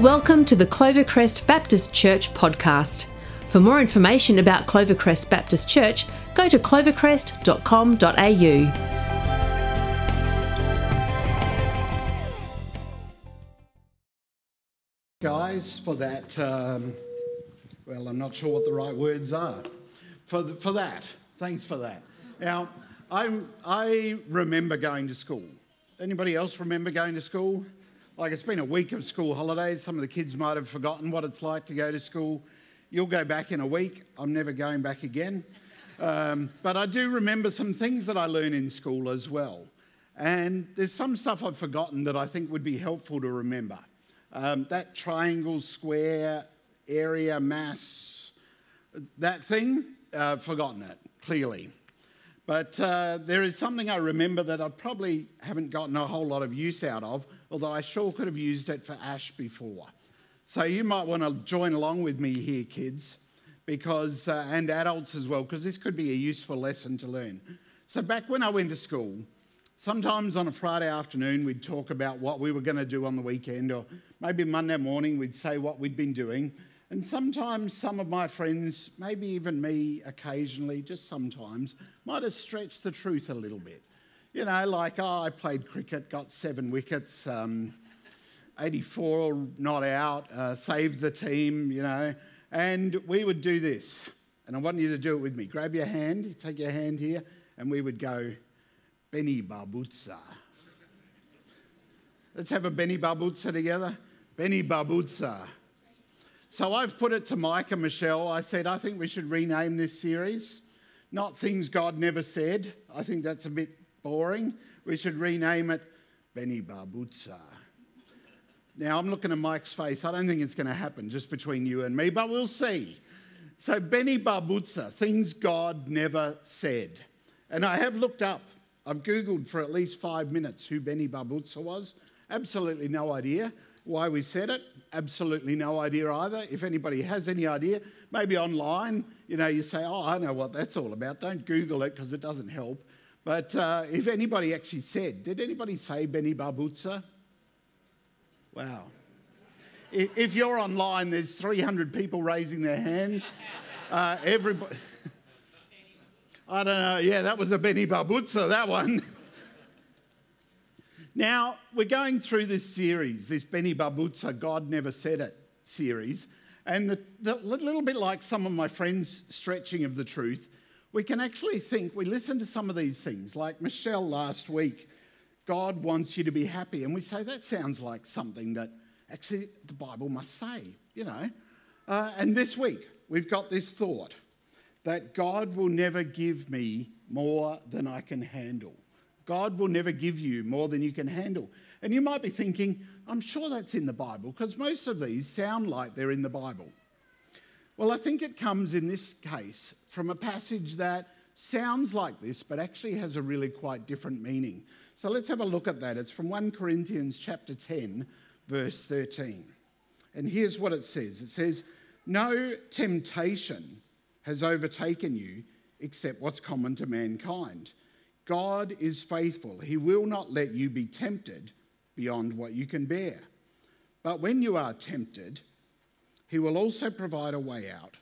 Welcome to the Clovercrest Baptist Church podcast. For more information about Clovercrest Baptist Church, go to clovercrest.com.au. guys, for that. Um, well, I'm not sure what the right words are. For, the, for that, thanks for that. Now, I'm, I remember going to school. Anybody else remember going to school? Like it's been a week of school holidays. Some of the kids might have forgotten what it's like to go to school. You'll go back in a week. I'm never going back again. Um, but I do remember some things that I learned in school as well. And there's some stuff I've forgotten that I think would be helpful to remember. Um, that triangle, square, area, mass, that thing, uh, forgotten it, clearly. But uh, there is something I remember that I probably haven't gotten a whole lot of use out of, although I sure could have used it for Ash before. So you might want to join along with me here, kids, because uh, and adults as well, because this could be a useful lesson to learn. So back when I went to school, sometimes on a Friday afternoon we'd talk about what we were going to do on the weekend, or maybe Monday morning we'd say what we'd been doing. And sometimes some of my friends, maybe even me occasionally, just sometimes, might have stretched the truth a little bit. You know, like, oh, I played cricket, got seven wickets, um, 84 not out, uh, saved the team, you know. And we would do this. And I want you to do it with me. Grab your hand, take your hand here, and we would go, Benny Barbutza. Let's have a Benny Barbutza together. Benny Barbutza. So I've put it to Mike and Michelle. I said, I think we should rename this series. Not Things God Never Said. I think that's a bit boring. We should rename it Benny Barbutza. Now, I'm looking at Mike's face. I don't think it's going to happen just between you and me, but we'll see. So, Benny Barbutza, things God never said. And I have looked up, I've Googled for at least five minutes who Benny Barbutza was. Absolutely no idea why we said it. Absolutely no idea either. If anybody has any idea, maybe online, you know, you say, oh, I know what that's all about. Don't Google it because it doesn't help. But uh, if anybody actually said, did anybody say Benny Barbutza? Wow. If you're online, there's 300 people raising their hands. Uh, everybody. I don't know. Yeah, that was a Benny Barbutza, that one. now, we're going through this series, this Benny Barbutza, God Never Said It series. And the, the little bit like some of my friends' stretching of the truth, we can actually think, we listen to some of these things, like Michelle last week, God wants you to be happy. And we say, that sounds like something that actually the Bible must say, you know. Uh, and this week, we've got this thought that God will never give me more than I can handle. God will never give you more than you can handle. And you might be thinking, I'm sure that's in the Bible, because most of these sound like they're in the Bible. Well, I think it comes in this case from a passage that sounds like this, but actually has a really quite different meaning. So let's have a look at that. It's from 1 Corinthians chapter 10, verse 13. And here's what it says it says, No temptation has overtaken you except what's common to mankind. God is faithful. He will not let you be tempted beyond what you can bear. But when you are tempted, He will also provide a way out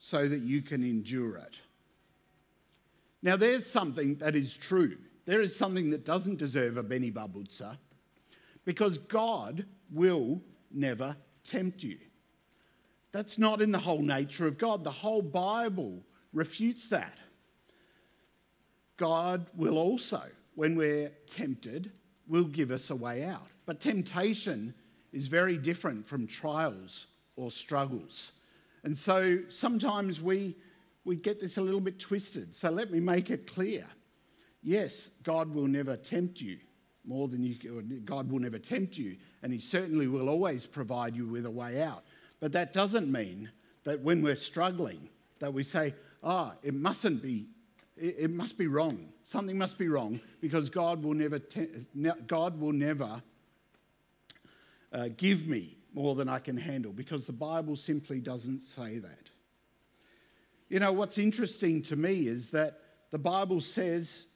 so that you can endure it. Now, there's something that is true. There is something that doesn't deserve a Benny Barbutza because God will never tempt you. That's not in the whole nature of God. The whole Bible refutes that. God will also, when we're tempted, will give us a way out. But temptation is very different from trials or struggles. And so sometimes we, we get this a little bit twisted. So let me make it clear. Yes, God will never tempt you more than you, God will never tempt you, and He certainly will always provide you with a way out. But that doesn't mean that when we're struggling, that we say, ah, oh, it mustn't be, it, must be wrong. Something must be wrong because God will never, te- God will never uh, give me more than I can handle because the Bible simply doesn't say that. You know, what's interesting to me is that the Bible says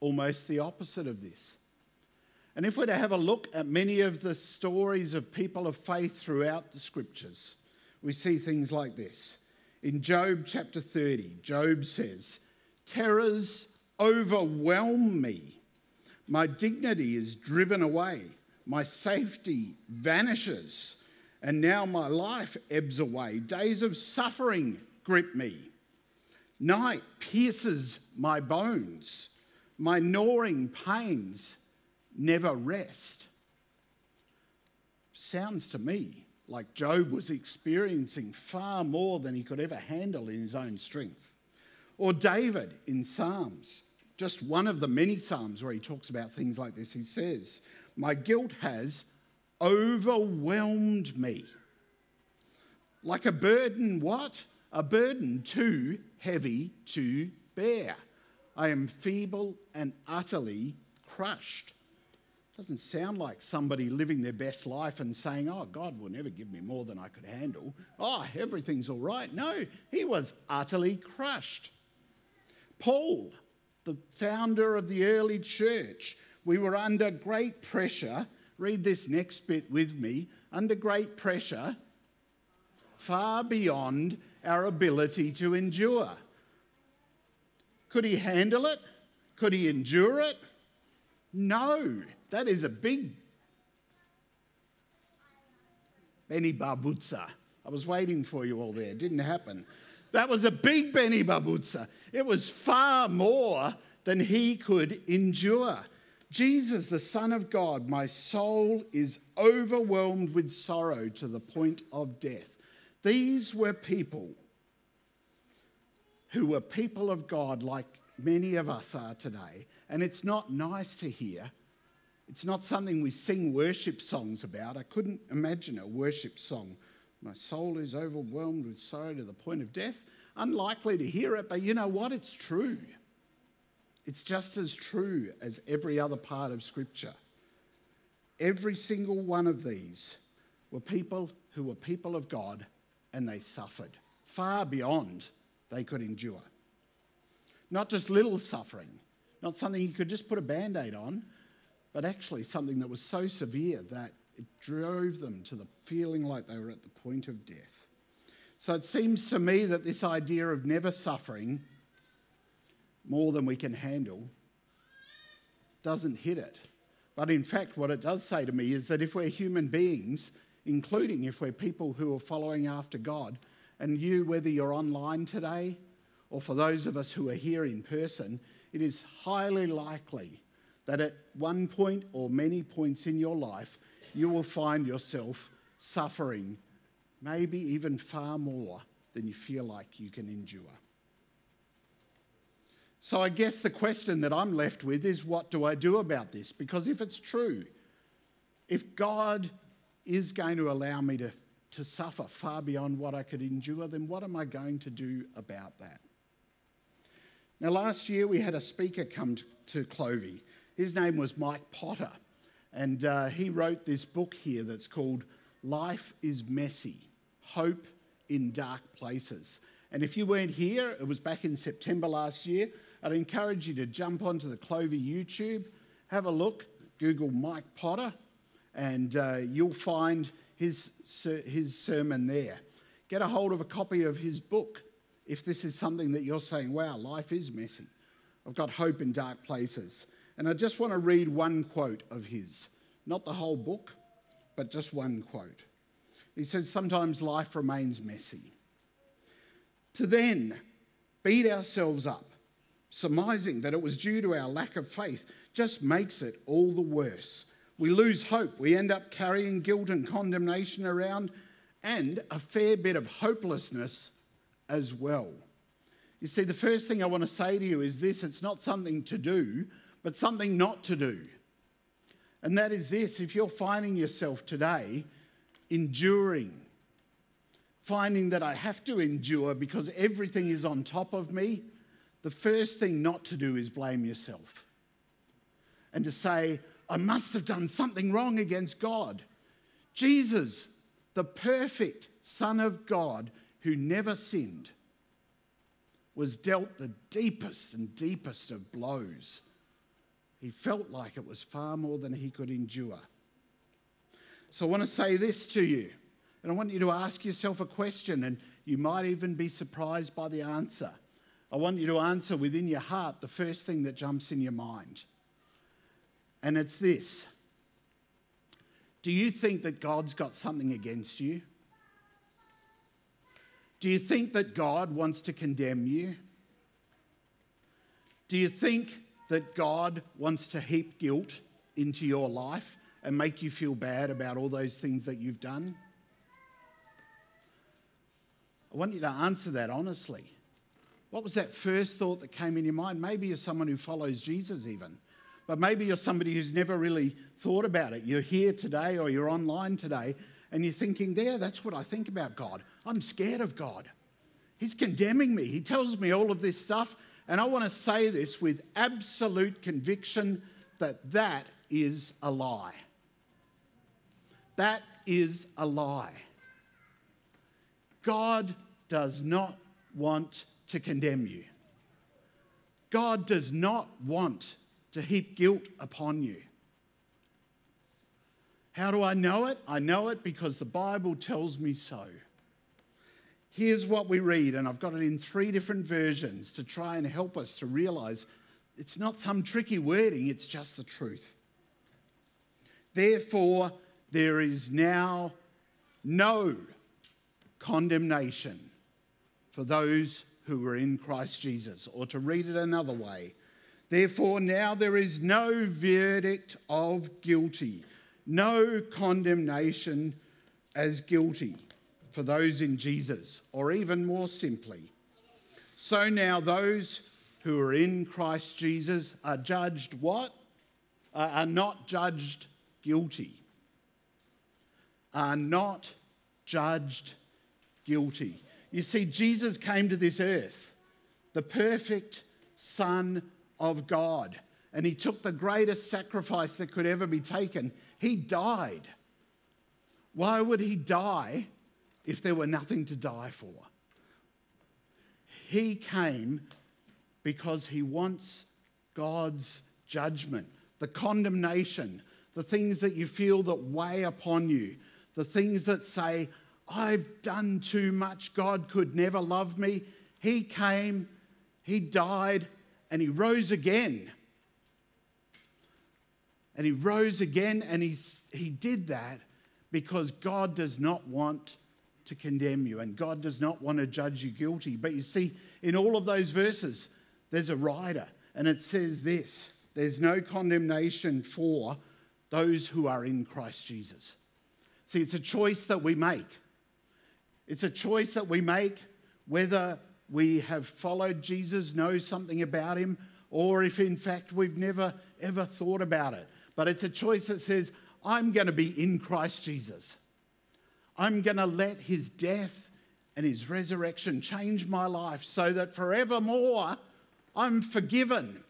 almost the opposite of this. And if we're to have a look at many of the stories of people of faith throughout the scriptures, we see things like this. In Job chapter 30, Job says, Terrors overwhelm me. My dignity is driven away. My safety vanishes. And now my life ebbs away. Days of suffering grip me. Night pierces my bones. My gnawing pains never rest. Sounds to me like Job was experiencing far more than he could ever handle in his own strength. Or David in Psalms, just one of the many Psalms where he talks about things like this. He says, My guilt has overwhelmed me. Like a burden, what? A burden too heavy to bear. I am feeble and utterly crushed. Doesn't sound like somebody living their best life and saying, Oh, God will never give me more than I could handle. Oh, everything's all right. No, he was utterly crushed. Paul, the founder of the early church, we were under great pressure. Read this next bit with me. Under great pressure, far beyond our ability to endure. Could he handle it? Could he endure it? No. That is a big Benny Barbutza. I was waiting for you all there. Didn't happen. That was a big Benny Barbutza. It was far more than he could endure. Jesus, the Son of God, my soul is overwhelmed with sorrow to the point of death. These were people who were people of God like many of us are today. And it's not nice to hear it's not something we sing worship songs about. I couldn't imagine a worship song. My soul is overwhelmed with sorrow to the point of death. Unlikely to hear it, but you know what? It's true. It's just as true as every other part of Scripture. Every single one of these were people who were people of God and they suffered far beyond they could endure. Not just little suffering, not something you could just put a band aid on, but actually something that was so severe that it drove them to the feeling like they were at the point of death. So it seems to me that this idea of never suffering more than we can handle doesn't hit it. But in fact, what it does say to me is that if we're human beings, including if we're people who are following after God, and you, whether you're online today or for those of us who are here in person, it is highly likely that at one point or many points in your life, you will find yourself suffering, maybe even far more than you feel like you can endure. So, I guess the question that I'm left with is what do I do about this? Because if it's true, if God is going to allow me to, to suffer far beyond what I could endure, then what am I going to do about that? Now, last year we had a speaker come to Clovey his name was Mike Potter, and uh, he wrote this book here that's called Life is Messy Hope in Dark Places. And if you weren't here, it was back in September last year. I'd encourage you to jump onto the Clovey YouTube, have a look, Google Mike Potter, and uh, you'll find his, his sermon there. Get a hold of a copy of his book if this is something that you're saying, wow, life is messy. I've got hope in dark places. And I just want to read one quote of his, not the whole book, but just one quote. He says, Sometimes life remains messy. To then beat ourselves up, surmising that it was due to our lack of faith, just makes it all the worse. We lose hope. We end up carrying guilt and condemnation around and a fair bit of hopelessness as well. You see, the first thing I want to say to you is this it's not something to do, but something not to do. And that is this if you're finding yourself today enduring, finding that I have to endure because everything is on top of me, the first thing not to do is blame yourself and to say, I must have done something wrong against God. Jesus, the perfect Son of God who never sinned, was dealt the deepest and deepest of blows He felt like it was far more than he could endure. So I want to say this to you, and I want you to ask yourself a question, and you might even be surprised by the answer. I want you to answer within your heart the first thing that jumps in your mind. And it's this Do you think that God's got something against you? Do you think that God wants to condemn you? Do you think that God wants to heap guilt into your life and make you feel bad about all those things that you've done? I want you to answer that honestly. What was that first thought that came in your mind? Maybe you're someone who follows Jesus, even. But maybe you're somebody who's never really thought about it. You're here today or you're online today and you're thinking, there, that's what I think about God. I'm scared of God. He's condemning me. He tells me all of this stuff. And I want to say this with absolute conviction that that is a lie. That is a lie. God does not want to condemn you. God does not want to heap guilt upon you. How do I know it? I know it because the Bible tells me so. Here's what we read, and I've got it in three different versions to try and help us to realize it's not some tricky wording, it's just the truth. Therefore, there is now no condemnation for those who are in Christ Jesus. Or to read it another way, therefore now there is no verdict of guilty, no condemnation as guilty for those in Jesus, or even more simply. So now those who are in Christ Jesus are judged what? Uh, are not judged guilty. Are not judged guilty. You see, Jesus came to this earth, the perfect Son of God, and he took the greatest sacrifice that could ever be taken. He died. Why would he die if there were nothing to die for? He came because he wants God's judgment, the condemnation, the things that you feel that weigh upon you, the things that say, I've done too much. God could never love me. He came, He died, and He rose again. And He rose again, and He, he did that because God does not want to condemn you, and God does not want to judge you guilty. But you see, in all of those verses, there's a rider, and it says this there's no condemnation for those who are in Christ Jesus. See, it's a choice that we make. It's a choice that we make whether we have followed Jesus, know something about him, or if in fact we've never ever thought about it. But it's a choice that says, I'm going to be in Christ Jesus. I'm going to let his death and his resurrection change my life so that forevermore I'm forgiven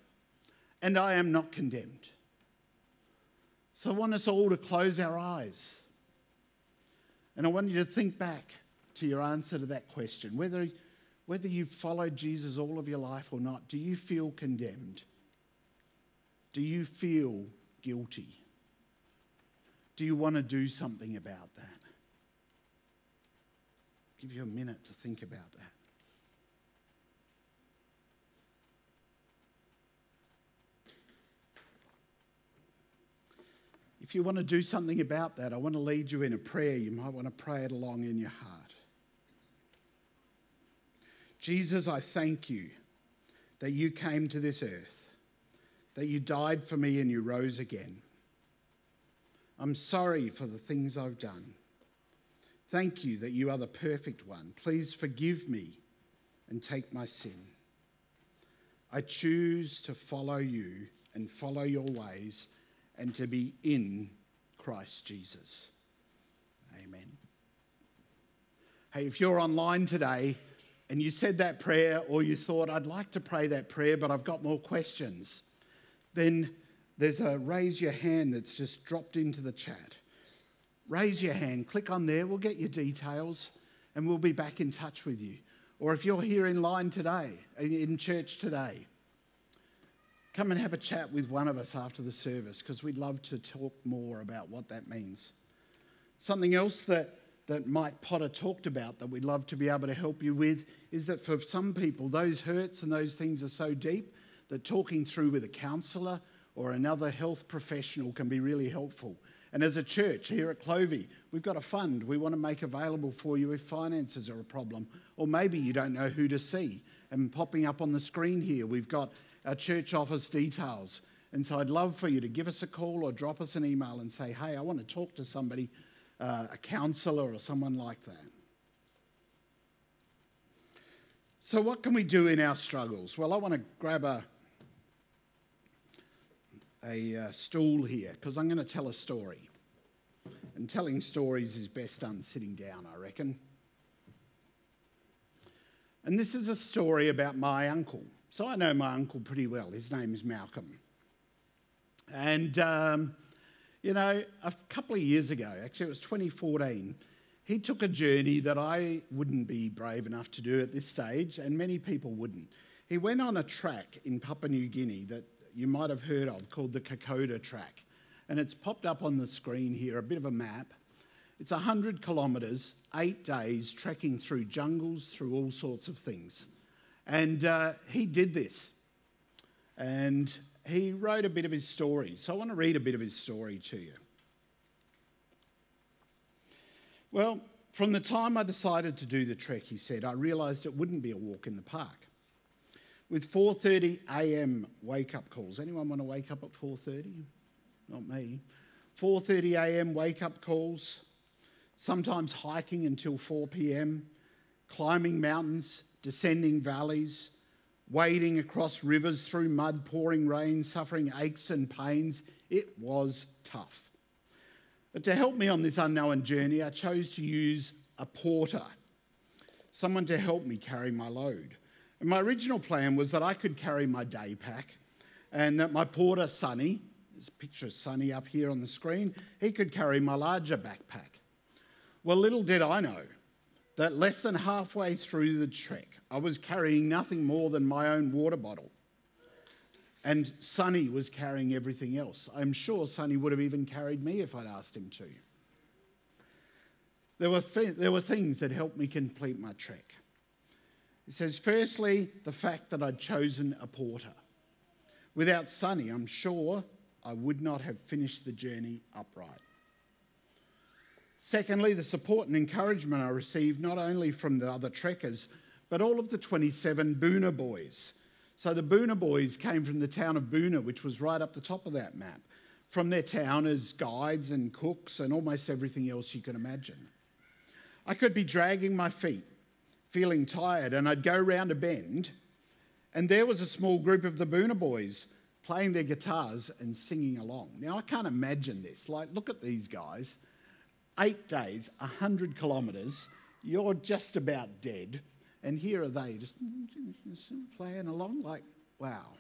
and I am not condemned. So I want us all to close our eyes. And I want you to think back to your answer to that question. Whether, whether you've followed Jesus all of your life or not, do you feel condemned? Do you feel guilty? Do you want to do something about that? Give you a minute to think about that. If you want to do something about that, I want to lead you in a prayer. You might want to pray it along in your heart. Jesus, I thank you that you came to this earth, that you died for me and you rose again. I'm sorry for the things I've done. Thank you that you are the perfect one. Please forgive me and take my sin. I choose to follow you and follow your ways and to be in Christ Jesus. Amen. Hey, if you're online today, and you said that prayer or you thought, I'd like to pray that prayer, but I've got more questions, then there's a raise your hand that's just dropped into the chat. Raise your hand, click on there, we'll get your details, and we'll be back in touch with you. Or if you're here in line today, in church today, come and have a chat with one of us after the service because we'd love to talk more about what that means. Something else that, that Mike Potter talked about that we'd love to be able to help you with is that for some people, those hurts and those things are so deep that talking through with a counsellor or another health professional can be really helpful. And as a church here at Clovey, we've got a fund we want to make available for you if finances are a problem, or maybe you don't know who to see. And popping up on the screen here, we've got our church office details. And so I'd love for you to give us a call or drop us an email and say, hey, I want to talk to somebody, uh, a counsellor or someone like that. So, what can we do in our struggles? Well, I want to grab a, a uh, stool here because I'm going to tell a story. And telling stories is best done sitting down, I reckon. And this is a story about my uncle. So I know my uncle pretty well. His name is Malcolm. And, um, you know, a couple of years ago, actually, it was 2014, he took a journey that I wouldn't be brave enough to do at this stage, and many people wouldn't. He went on a track in Papua New Guinea that you might have heard of called the Kokoda Track. And it's popped up on the screen here, a bit of a map. It's 100 kilometres, eight days, trekking through jungles, through all sorts of things. And uh, he did this. And he wrote a bit of his story. So I want to read a bit of his story to you. Well, from the time I decided to do the trek, he said, I realised it wouldn't be a walk in the park with 4:30 a.m. wake up calls. Anyone want to wake up at 4:30? Not me. 4:30 a.m. wake up calls. Sometimes hiking until 4 p.m., climbing mountains, descending valleys, wading across rivers through mud, pouring rain, suffering aches and pains. It was tough. But to help me on this unknown journey, I chose to use a porter, someone to help me carry my load. My original plan was that I could carry my day pack and that my porter, Sonny, a picture of Sonny up here on the screen, he could carry my larger backpack. Well, little did I know that less than halfway through the trek, I was carrying nothing more than my own water bottle. And Sonny was carrying everything else. I'm sure Sonny would have even carried me if I'd asked him to. There were, th- there were things that helped me complete my trek. He says, firstly, the fact that I'd chosen a porter. Without Sonny, I'm sure I would not have finished the journey upright. Secondly, the support and encouragement I received not only from the other trekkers, but all of the 27 Boona boys. So the Boona boys came from the town of Boona, which was right up the top of that map, from their town as guides and cooks and almost everything else you can imagine. I could be dragging my feet feeling tired, and I'd go round a bend, and there was a small group of the Boona boys playing their guitars and singing along. Now, I can't imagine this. Like, look at these guys. Eight days, 100 kilometres, you're just about dead, and here are they just playing along like, wow.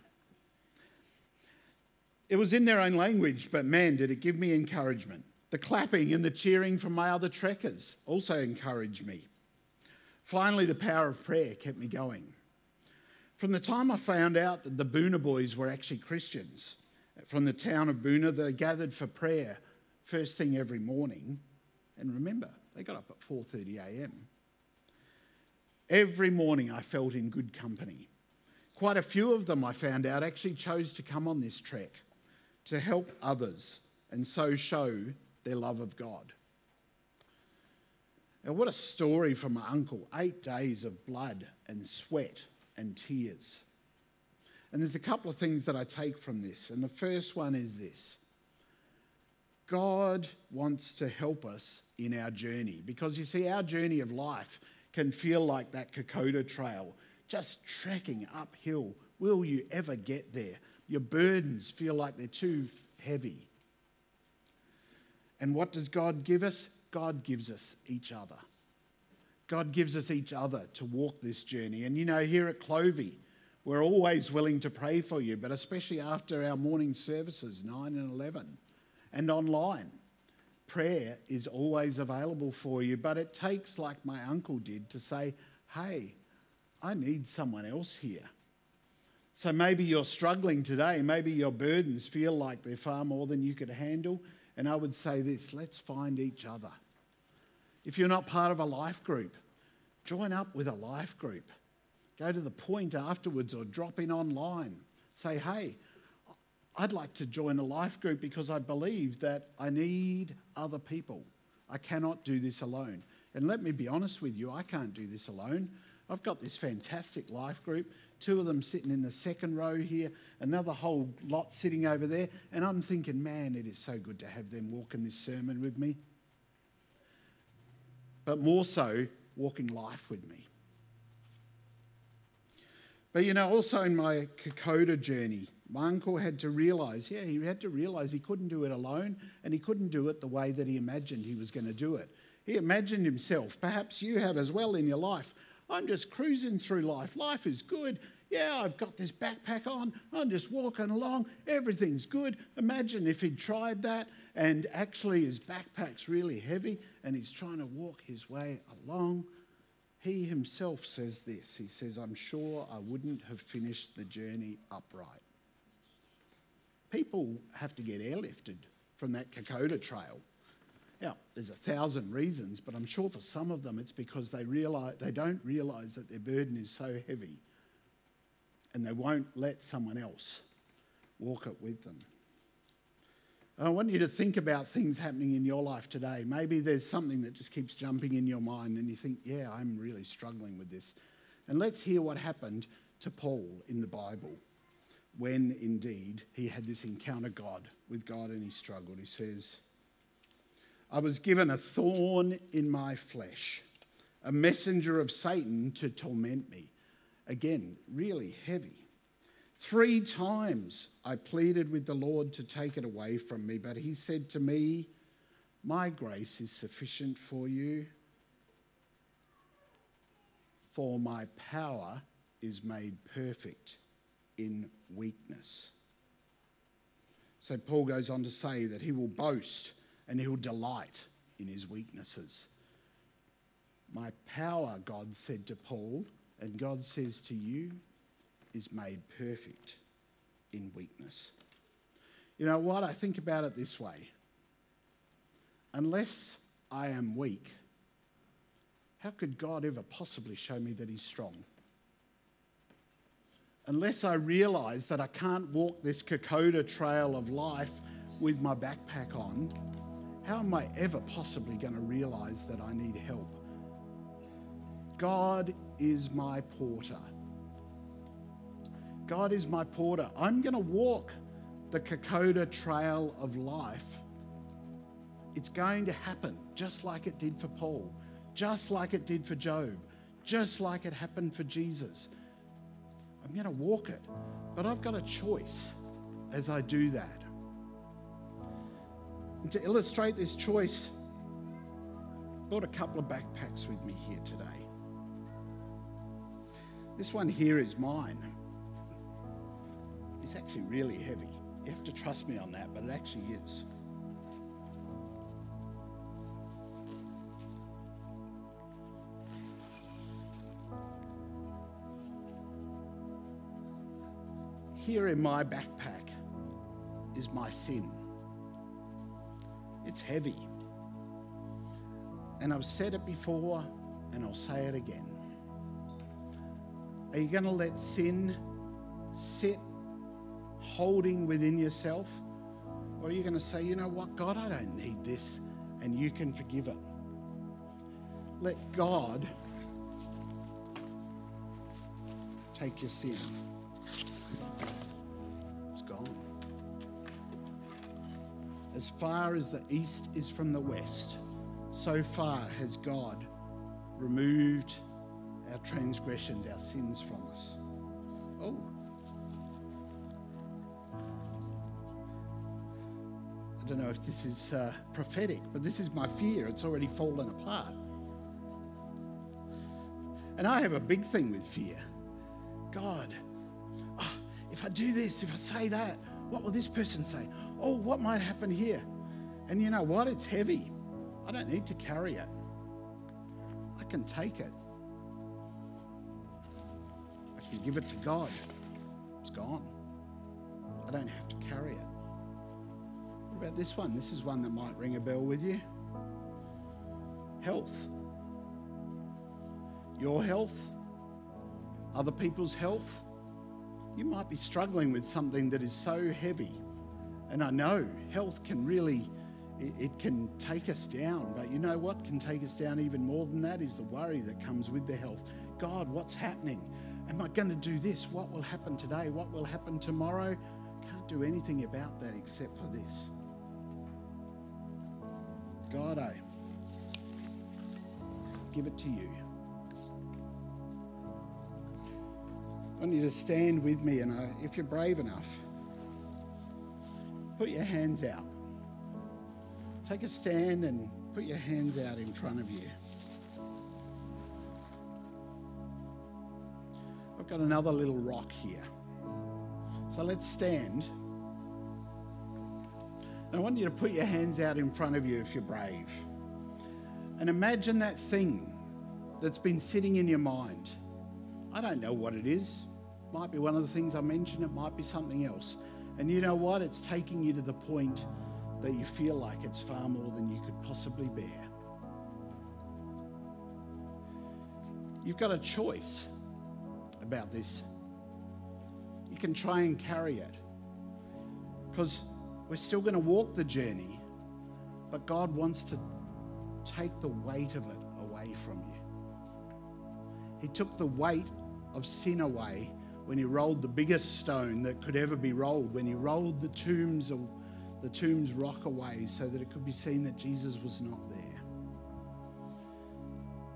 It was in their own language, but man, did it give me encouragement. The clapping and the cheering from my other trekkers also encouraged me. Finally, the power of prayer kept me going. From the time I found out that the Boona boys were actually Christians, from the town of Boona, they gathered for prayer first thing every morning. And remember, they got up at 4:30 a.m. Every morning I felt in good company. Quite a few of them I found out actually chose to come on this trek to help others and so show their love of God. Now, what a story from my uncle. Eight days of blood and sweat and tears. And there's a couple of things that I take from this. And the first one is this God wants to help us in our journey. Because you see, our journey of life can feel like that Kokoda Trail, just trekking uphill. Will you ever get there? Your burdens feel like they're too heavy. And what does God give us? God gives us each other. God gives us each other to walk this journey. And you know, here at Clovey, we're always willing to pray for you, but especially after our morning services, 9 and 11, and online. Prayer is always available for you, but it takes, like my uncle did, to say, hey, I need someone else here. So maybe you're struggling today. Maybe your burdens feel like they're far more than you could handle. And I would say this let's find each other. If you're not part of a life group, join up with a life group. Go to the point afterwards or drop in online. Say, hey, I'd like to join a life group because I believe that I need other people. I cannot do this alone. And let me be honest with you, I can't do this alone. I've got this fantastic life group, two of them sitting in the second row here, another whole lot sitting over there, and I'm thinking, man, it is so good to have them walking this sermon with me. But more so, walking life with me. But you know, also in my Kokoda journey, my uncle had to realize, yeah, he had to realize he couldn't do it alone and he couldn't do it the way that he imagined he was going to do it. He imagined himself, perhaps you have as well in your life. I'm just cruising through life. Life is good. Yeah, I've got this backpack on. I'm just walking along. Everything's good. Imagine if he'd tried that and actually his backpack's really heavy and he's trying to walk his way along he himself says this He says, I'm sure I wouldn't have finished the journey upright. People have to get airlifted from that Kokoda trail. Now, there's a thousand reasons, but I'm sure for some of them it's because they, realize, they don't realise that their burden is so heavy and they won't let someone else walk it with them. I want you to think about things happening in your life today. Maybe there's something that just keeps jumping in your mind and you think, yeah, I'm really struggling with this. And let's hear what happened to Paul in the Bible when indeed he had this encounter God with God and he struggled. He says, I was given a thorn in my flesh, a messenger of Satan to torment me. Again, really heavy. Three times I pleaded with the Lord to take it away from me, but he said to me, My grace is sufficient for you, for my power is made perfect in weakness. So Paul goes on to say that he will boast and he'll delight in his weaknesses. My power, God said to Paul, and God says to you, is made perfect in weakness. You know what? I think about it this way unless I am weak, how could God ever possibly show me that He's strong? Unless I realize that I can't walk this Kokoda trail of life with my backpack on, how am I ever possibly going to realize that I need help? God is my porter. God is my porter. I'm going to walk the Kokoda trail of life. It's going to happen just like it did for Paul, just like it did for Job, just like it happened for Jesus. I'm going to walk it, but I've got a choice as I do that. And to illustrate this choice, I brought a couple of backpacks with me here today. This one here is mine. It's actually really heavy. You have to trust me on that, but it actually is. Here in my backpack is my sin. It's heavy. And I've said it before and I'll say it again. Are you going to let sin sit holding within yourself? Or are you going to say, you know what, God, I don't need this, and you can forgive it? Let God take your sin. It's gone. As far as the east is from the west, so far has God removed our transgressions, our sins from us. Oh, I don't know if this is uh, prophetic, but this is my fear. It's already fallen apart. And I have a big thing with fear. God, oh, if I do this, if I say that, what will this person say? Oh, what might happen here? And you know what? It's heavy. I don't need to carry it, I can take it. Can give it to God. It's gone. I don't have to carry it. What about this one? This is one that might ring a bell with you. Health. Your health, other people's health. You might be struggling with something that is so heavy. And I know health can really it can take us down. But you know what can take us down even more than that is the worry that comes with the health. God, what's happening? Am I going to do this? What will happen today? What will happen tomorrow? Can't do anything about that except for this. God, I give it to you. I want you to stand with me, and I, if you're brave enough, put your hands out. Take a stand and put your hands out in front of you. I've got another little rock here. So let's stand. And I want you to put your hands out in front of you if you're brave. And imagine that thing that's been sitting in your mind. I don't know what it is. Might be one of the things I mentioned, it might be something else. And you know what? It's taking you to the point that you feel like it's far more than you could possibly bear. You've got a choice about this. You can try and carry it because we're still going to walk the journey, but God wants to take the weight of it away from you. He took the weight of sin away when he rolled the biggest stone that could ever be rolled, when he rolled the tombs the tomb's rock away so that it could be seen that Jesus was not there.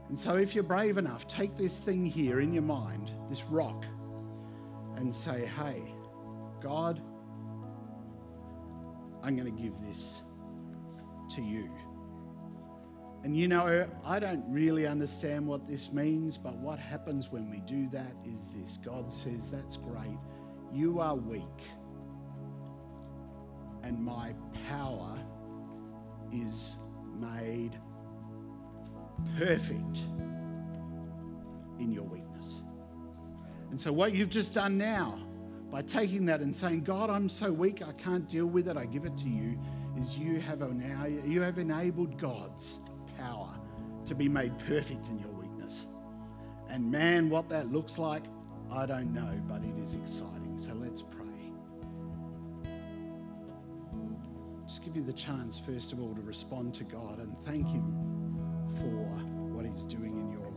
And so, if you're brave enough, take this thing here in your mind, this rock, and say, Hey, God, I'm going to give this to you. And you know, I don't really understand what this means, but what happens when we do that is this God says, That's great. You are weak and my power is made perfect in your weakness. And so, what you've just done now, by taking that and saying, God, I'm so weak, I can't deal with it, I give it to you, is you have, now, you have enabled God's power to be made perfect in your weakness. And man, what that looks like, I don't know, but it is exciting. So let's pray. just give you the chance, first of all, to respond to God and thank Him for what He's doing in your